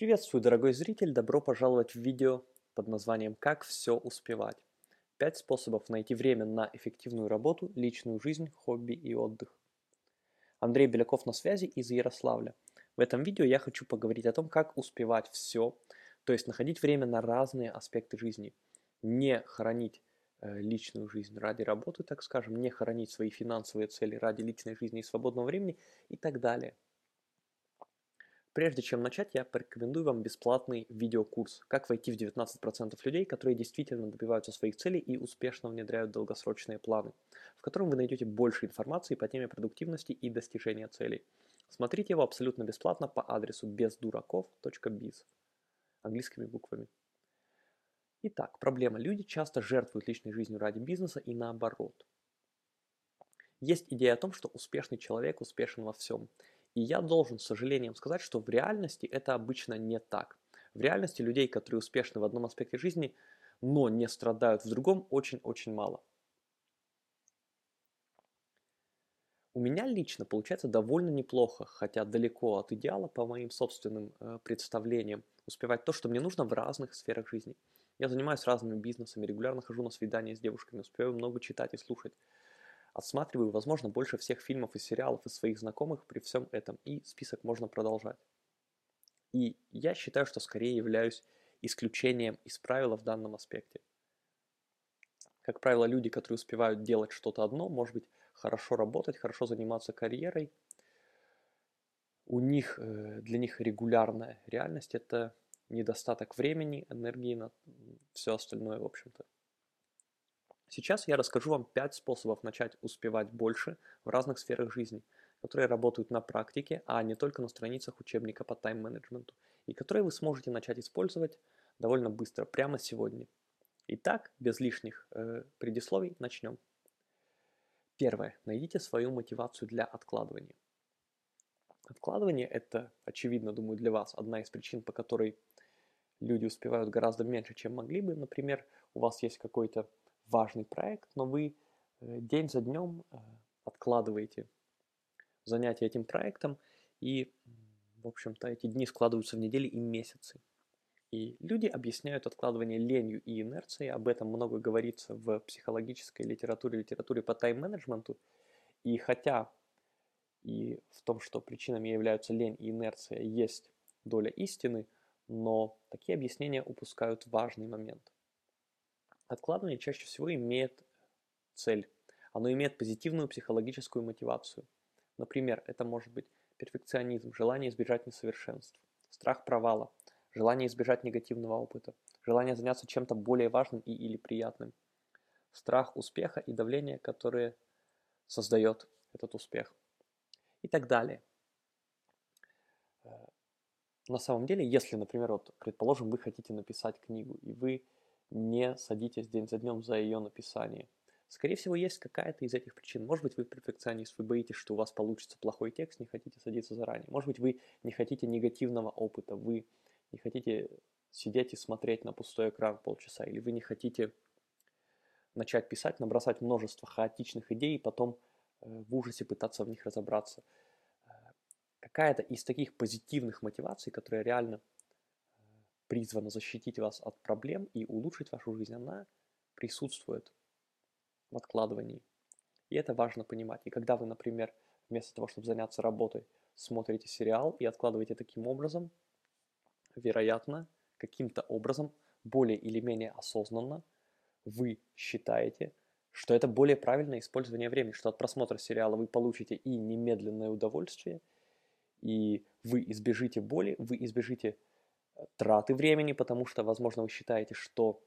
Приветствую, дорогой зритель! Добро пожаловать в видео под названием «Как все успевать». Пять способов найти время на эффективную работу, личную жизнь, хобби и отдых. Андрей Беляков на связи из Ярославля. В этом видео я хочу поговорить о том, как успевать все, то есть находить время на разные аспекты жизни, не хоронить э, личную жизнь ради работы, так скажем, не хоронить свои финансовые цели ради личной жизни и свободного времени и так далее – Прежде чем начать, я порекомендую вам бесплатный видеокурс «Как войти в 19% людей, которые действительно добиваются своих целей и успешно внедряют долгосрочные планы», в котором вы найдете больше информации по теме продуктивности и достижения целей. Смотрите его абсолютно бесплатно по адресу бездураков.biz английскими буквами. Итак, проблема. Люди часто жертвуют личной жизнью ради бизнеса и наоборот. Есть идея о том, что успешный человек успешен во всем – и я должен с сожалением сказать, что в реальности это обычно не так. В реальности людей, которые успешны в одном аспекте жизни, но не страдают в другом, очень-очень мало. У меня лично получается довольно неплохо, хотя далеко от идеала по моим собственным э, представлениям, успевать то, что мне нужно в разных сферах жизни. Я занимаюсь разными бизнесами, регулярно хожу на свидания с девушками, успеваю много читать и слушать. Отсматриваю, возможно, больше всех фильмов и сериалов из своих знакомых при всем этом, и список можно продолжать. И я считаю, что скорее являюсь исключением из правила в данном аспекте. Как правило, люди, которые успевают делать что-то одно, может быть, хорошо работать, хорошо заниматься карьерой, у них, э, для них регулярная реальность – это недостаток времени, энергии на все остальное, в общем-то. Сейчас я расскажу вам 5 способов начать успевать больше в разных сферах жизни, которые работают на практике, а не только на страницах учебника по тайм-менеджменту, и которые вы сможете начать использовать довольно быстро, прямо сегодня. Итак, без лишних э, предисловий начнем. Первое. Найдите свою мотивацию для откладывания. Откладывание – это, очевидно, думаю, для вас одна из причин, по которой люди успевают гораздо меньше, чем могли бы. Например, у вас есть какой-то важный проект, но вы э, день за днем э, откладываете занятия этим проектом, и, в общем-то, эти дни складываются в недели и месяцы. И люди объясняют откладывание ленью и инерцией, об этом много говорится в психологической литературе, литературе по тайм-менеджменту. И хотя и в том, что причинами являются лень и инерция, есть доля истины, но такие объяснения упускают важный момент – Откладывание чаще всего имеет цель. Оно имеет позитивную психологическую мотивацию. Например, это может быть перфекционизм, желание избежать несовершенств, страх провала, желание избежать негативного опыта, желание заняться чем-то более важным и или приятным, страх успеха и давление, которое создает этот успех и так далее. Э, на самом деле, если, например, вот, предположим, вы хотите написать книгу, и вы не садитесь день за днем за ее написание. Скорее всего, есть какая-то из этих причин. Может быть, вы перфекционист, вы боитесь, что у вас получится плохой текст, не хотите садиться заранее. Может быть, вы не хотите негативного опыта, вы не хотите сидеть и смотреть на пустой экран полчаса, или вы не хотите начать писать, набросать множество хаотичных идей и потом э, в ужасе пытаться в них разобраться. Э, какая-то из таких позитивных мотиваций, которая реально призвана защитить вас от проблем и улучшить вашу жизнь, она присутствует в откладывании. И это важно понимать. И когда вы, например, вместо того, чтобы заняться работой, смотрите сериал и откладываете таким образом, вероятно, каким-то образом, более или менее осознанно, вы считаете, что это более правильное использование времени, что от просмотра сериала вы получите и немедленное удовольствие, и вы избежите боли, вы избежите траты времени, потому что, возможно, вы считаете, что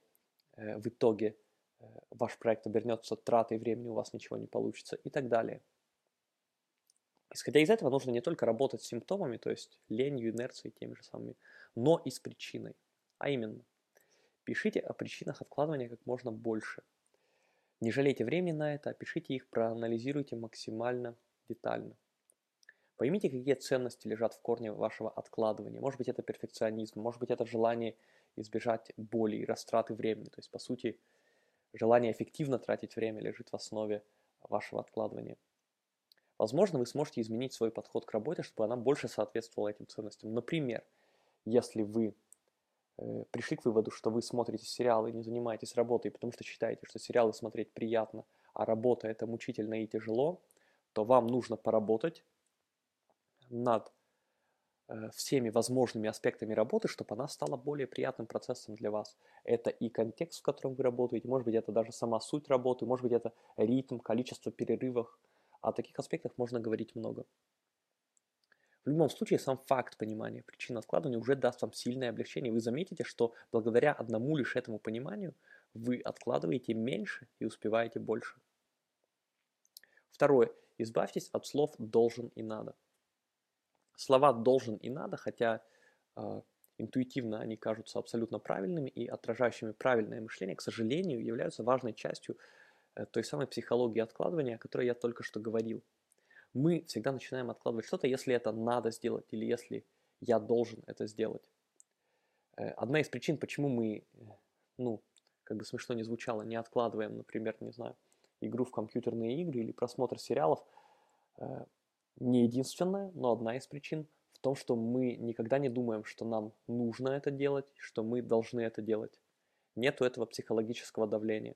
э, в итоге э, ваш проект обернется тратой времени, у вас ничего не получится и так далее. Исходя из этого, нужно не только работать с симптомами, то есть ленью, инерцией, теми же самыми, но и с причиной. А именно, пишите о причинах откладывания как можно больше. Не жалейте времени на это, опишите их, проанализируйте максимально детально. Поймите, какие ценности лежат в корне вашего откладывания. Может быть, это перфекционизм, может быть, это желание избежать боли и растраты времени. То есть, по сути, желание эффективно тратить время лежит в основе вашего откладывания. Возможно, вы сможете изменить свой подход к работе, чтобы она больше соответствовала этим ценностям. Например, если вы э, пришли к выводу, что вы смотрите сериалы и не занимаетесь работой, потому что считаете, что сериалы смотреть приятно, а работа это мучительно и тяжело, то вам нужно поработать над э, всеми возможными аспектами работы, чтобы она стала более приятным процессом для вас. Это и контекст, в котором вы работаете, может быть, это даже сама суть работы, может быть, это ритм, количество перерывов. О таких аспектах можно говорить много. В любом случае, сам факт понимания причин откладывания уже даст вам сильное облегчение. Вы заметите, что благодаря одному лишь этому пониманию вы откладываете меньше и успеваете больше. Второе. Избавьтесь от слов «должен» и «надо». Слова «должен» и «надо», хотя э, интуитивно они кажутся абсолютно правильными и отражающими правильное мышление, к сожалению, являются важной частью э, той самой психологии откладывания, о которой я только что говорил. Мы всегда начинаем откладывать что-то, если это надо сделать или если я должен это сделать. Э, одна из причин, почему мы, э, ну, как бы смешно не звучало, не откладываем, например, не знаю, игру в компьютерные игры или просмотр сериалов, э, не единственная, но одна из причин в том, что мы никогда не думаем, что нам нужно это делать, что мы должны это делать. Нету этого психологического давления.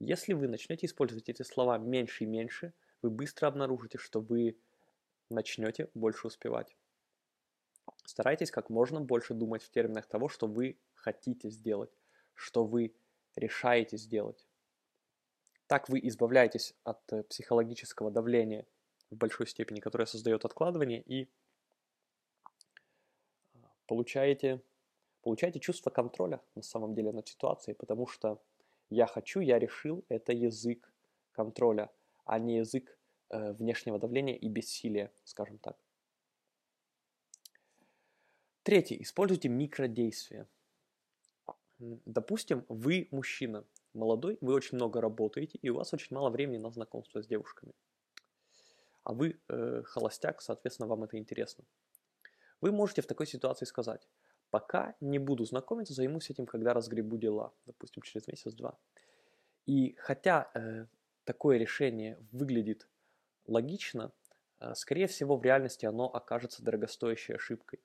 Если вы начнете использовать эти слова меньше и меньше, вы быстро обнаружите, что вы начнете больше успевать. Старайтесь как можно больше думать в терминах того, что вы хотите сделать, что вы решаете сделать. Так вы избавляетесь от э, психологического давления в большой степени, которое создает откладывание, и а, получаете, получаете чувство контроля на самом деле над ситуацией, потому что я хочу, я решил, это язык контроля, а не язык э, внешнего давления и бессилия, скажем так. Третье. Используйте микродействия. Допустим, вы мужчина, молодой, вы очень много работаете, и у вас очень мало времени на знакомство с девушками. А вы э, холостяк, соответственно, вам это интересно. Вы можете в такой ситуации сказать, пока не буду знакомиться, займусь этим, когда разгребу дела, допустим, через месяц-два. И хотя э, такое решение выглядит логично, э, скорее всего, в реальности оно окажется дорогостоящей ошибкой.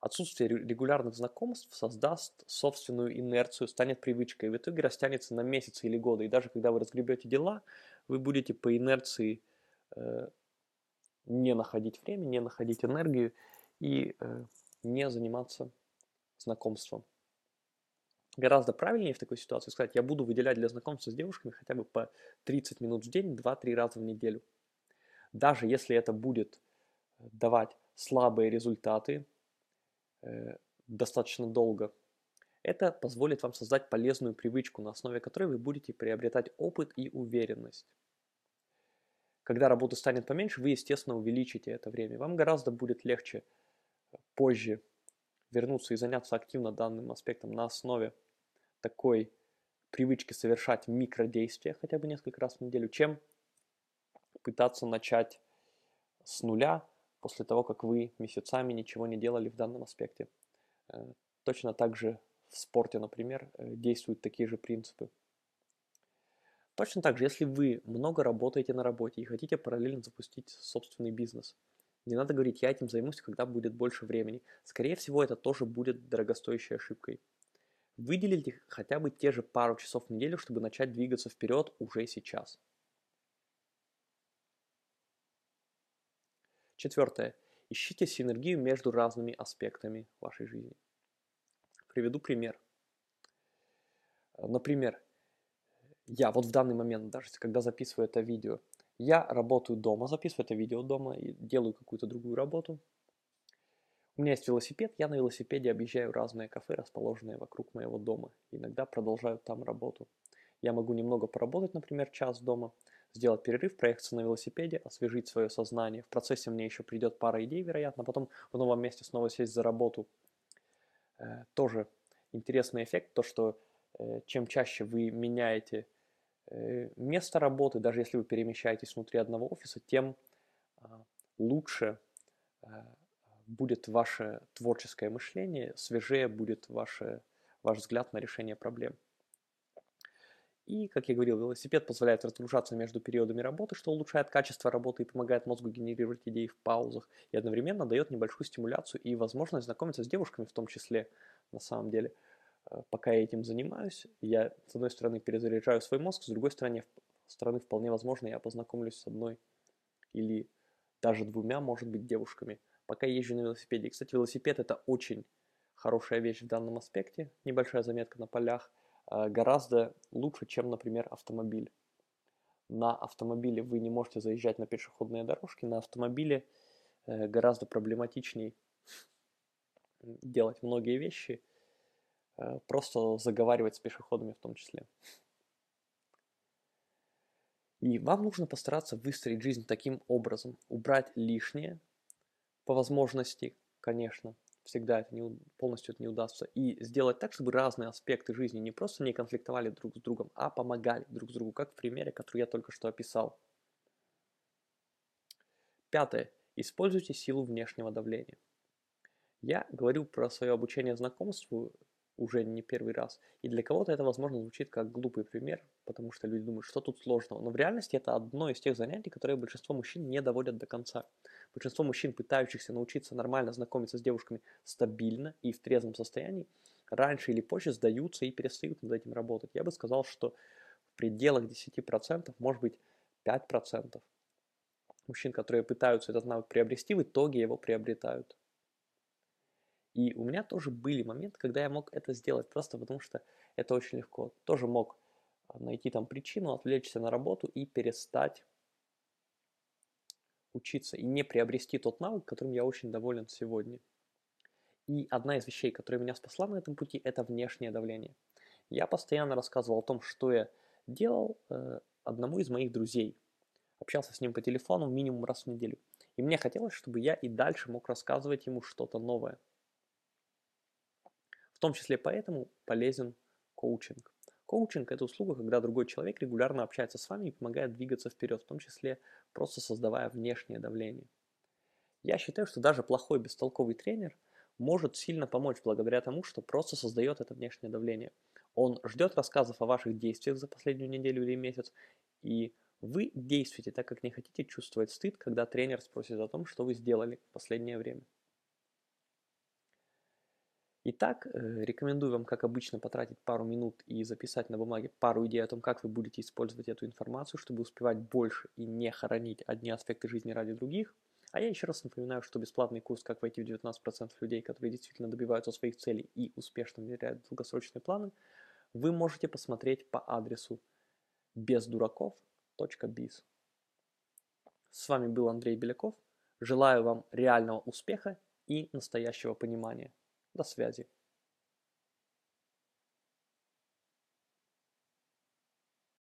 Отсутствие регулярных знакомств создаст собственную инерцию, станет привычкой, и в итоге растянется на месяцы или годы. И даже когда вы разгребете дела, вы будете по инерции э, не находить время, не находить энергию и э, не заниматься знакомством. Гораздо правильнее в такой ситуации сказать, я буду выделять для знакомства с девушками хотя бы по 30 минут в день, 2-3 раза в неделю. Даже если это будет давать слабые результаты, достаточно долго. Это позволит вам создать полезную привычку, на основе которой вы будете приобретать опыт и уверенность. Когда работы станет поменьше, вы, естественно, увеличите это время. Вам гораздо будет легче позже вернуться и заняться активно данным аспектом на основе такой привычки совершать микродействия хотя бы несколько раз в неделю, чем пытаться начать с нуля после того, как вы месяцами ничего не делали в данном аспекте. Э, точно так же в спорте, например, э, действуют такие же принципы. Точно так же, если вы много работаете на работе и хотите параллельно запустить собственный бизнес, не надо говорить, я этим займусь, когда будет больше времени. Скорее всего, это тоже будет дорогостоящей ошибкой. Выделите хотя бы те же пару часов в неделю, чтобы начать двигаться вперед уже сейчас. Четвертое. Ищите синергию между разными аспектами вашей жизни. Приведу пример. Например, я вот в данный момент, даже когда записываю это видео, я работаю дома, записываю это видео дома и делаю какую-то другую работу. У меня есть велосипед, я на велосипеде объезжаю разные кафе, расположенные вокруг моего дома. Иногда продолжаю там работу. Я могу немного поработать, например, час дома, сделать перерыв, проехаться на велосипеде, освежить свое сознание. В процессе мне еще придет пара идей, вероятно, потом в новом месте снова сесть за работу. Э, тоже интересный эффект, то что э, чем чаще вы меняете э, место работы, даже если вы перемещаетесь внутри одного офиса, тем э, лучше э, будет ваше творческое мышление, свежее будет ваше, ваш взгляд на решение проблем. И, как я говорил, велосипед позволяет разгружаться между периодами работы, что улучшает качество работы и помогает мозгу генерировать идеи в паузах, и одновременно дает небольшую стимуляцию и возможность знакомиться с девушками в том числе, на самом деле. Э, пока я этим занимаюсь, я, с одной стороны, перезаряжаю свой мозг, с другой стороны, стороны вполне возможно, я познакомлюсь с одной или даже двумя, может быть, девушками, пока езжу на велосипеде. Кстати, велосипед – это очень хорошая вещь в данном аспекте, небольшая заметка на полях, гораздо лучше, чем, например, автомобиль. На автомобиле вы не можете заезжать на пешеходные дорожки, на автомобиле э, гораздо проблематичней делать многие вещи, э, просто заговаривать с пешеходами в том числе. И вам нужно постараться выстроить жизнь таким образом, убрать лишнее, по возможности, конечно, всегда это не, полностью это не удастся, и сделать так, чтобы разные аспекты жизни не просто не конфликтовали друг с другом, а помогали друг другу, как в примере, который я только что описал. Пятое. Используйте силу внешнего давления. Я говорю про свое обучение знакомству уже не первый раз. И для кого-то это, возможно, звучит как глупый пример, потому что люди думают, что тут сложного. Но в реальности это одно из тех занятий, которые большинство мужчин не доводят до конца. Большинство мужчин, пытающихся научиться нормально знакомиться с девушками стабильно и в трезвом состоянии, раньше или позже сдаются и перестают над этим работать. Я бы сказал, что в пределах 10%, может быть 5% мужчин, которые пытаются этот навык приобрести, в итоге его приобретают. И у меня тоже были моменты, когда я мог это сделать, просто потому что это очень легко. Тоже мог а, найти там причину, отвлечься на работу и перестать учиться и не приобрести тот навык, которым я очень доволен сегодня. И одна из вещей, которая меня спасла на этом пути, это внешнее давление. Я постоянно рассказывал о том, что я делал э, одному из моих друзей. Общался с ним по телефону минимум раз в неделю. И мне хотелось, чтобы я и дальше мог рассказывать ему что-то новое. В том числе поэтому полезен коучинг. Коучинг – это услуга, когда другой человек регулярно общается с вами и помогает двигаться вперед, в том числе просто создавая внешнее давление. Я считаю, что даже плохой бестолковый тренер может сильно помочь благодаря тому, что просто создает это внешнее давление. Он ждет рассказов о ваших действиях за последнюю неделю или месяц, и вы действуете так, как не хотите чувствовать стыд, когда тренер спросит о том, что вы сделали в последнее время. Итак, э, рекомендую вам, как обычно, потратить пару минут и записать на бумаге пару идей о том, как вы будете использовать эту информацию, чтобы успевать больше и не хоронить одни аспекты жизни ради других. А я еще раз напоминаю, что бесплатный курс «Как войти в 19% людей, которые действительно добиваются своих целей и успешно внедряют долгосрочные планы», вы можете посмотреть по адресу бездураков.biz. С вами был Андрей Беляков. Желаю вам реального успеха и настоящего понимания. До связи.